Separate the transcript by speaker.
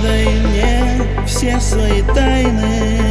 Speaker 1: Поведай мне все свои тайны.